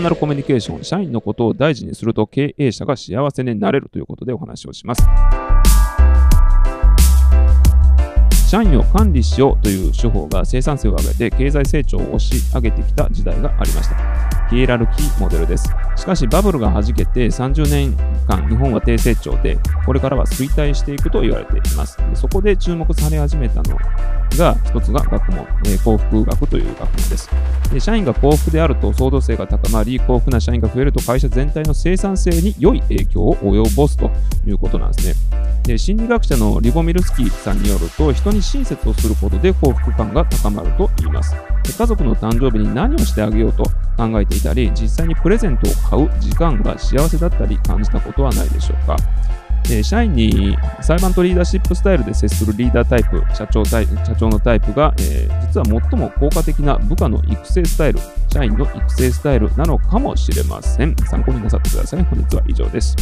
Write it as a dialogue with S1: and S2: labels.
S1: ナルコミュニケーション、社員のことを大事にすると経営者が幸せになれるということでお話をします。社員を管理しようという手法が生産性を上げて経済成長を押し上げてきた時代がありました。ヒエラルキーモデルです。しかしバブルが弾けて30年間日本は低成長でこれからは衰退していくと言われています。そこで注目され始めたのが一つが学問、え、幸福学という学問ですで。社員が幸福であると創造性が高まり幸福な社員が増えると会社全体の生産性に良い影響を及ぼすということなんですね。で心理学者のリボミルスキーさんによると人に親切をすることで幸福感が高まると言います家族の誕生日に何をしてあげようと考えていたり実際にプレゼントを買う時間が幸せだったり感じたことはないでしょうかえ社員に裁判とリーダーシップスタイルで接するリーダータイプ、社長タイ社長のタイプが、えー、実は最も効果的な部下の育成スタイル、社員の育成スタイルなのかもしれません。参考になさってください。本日は以上です。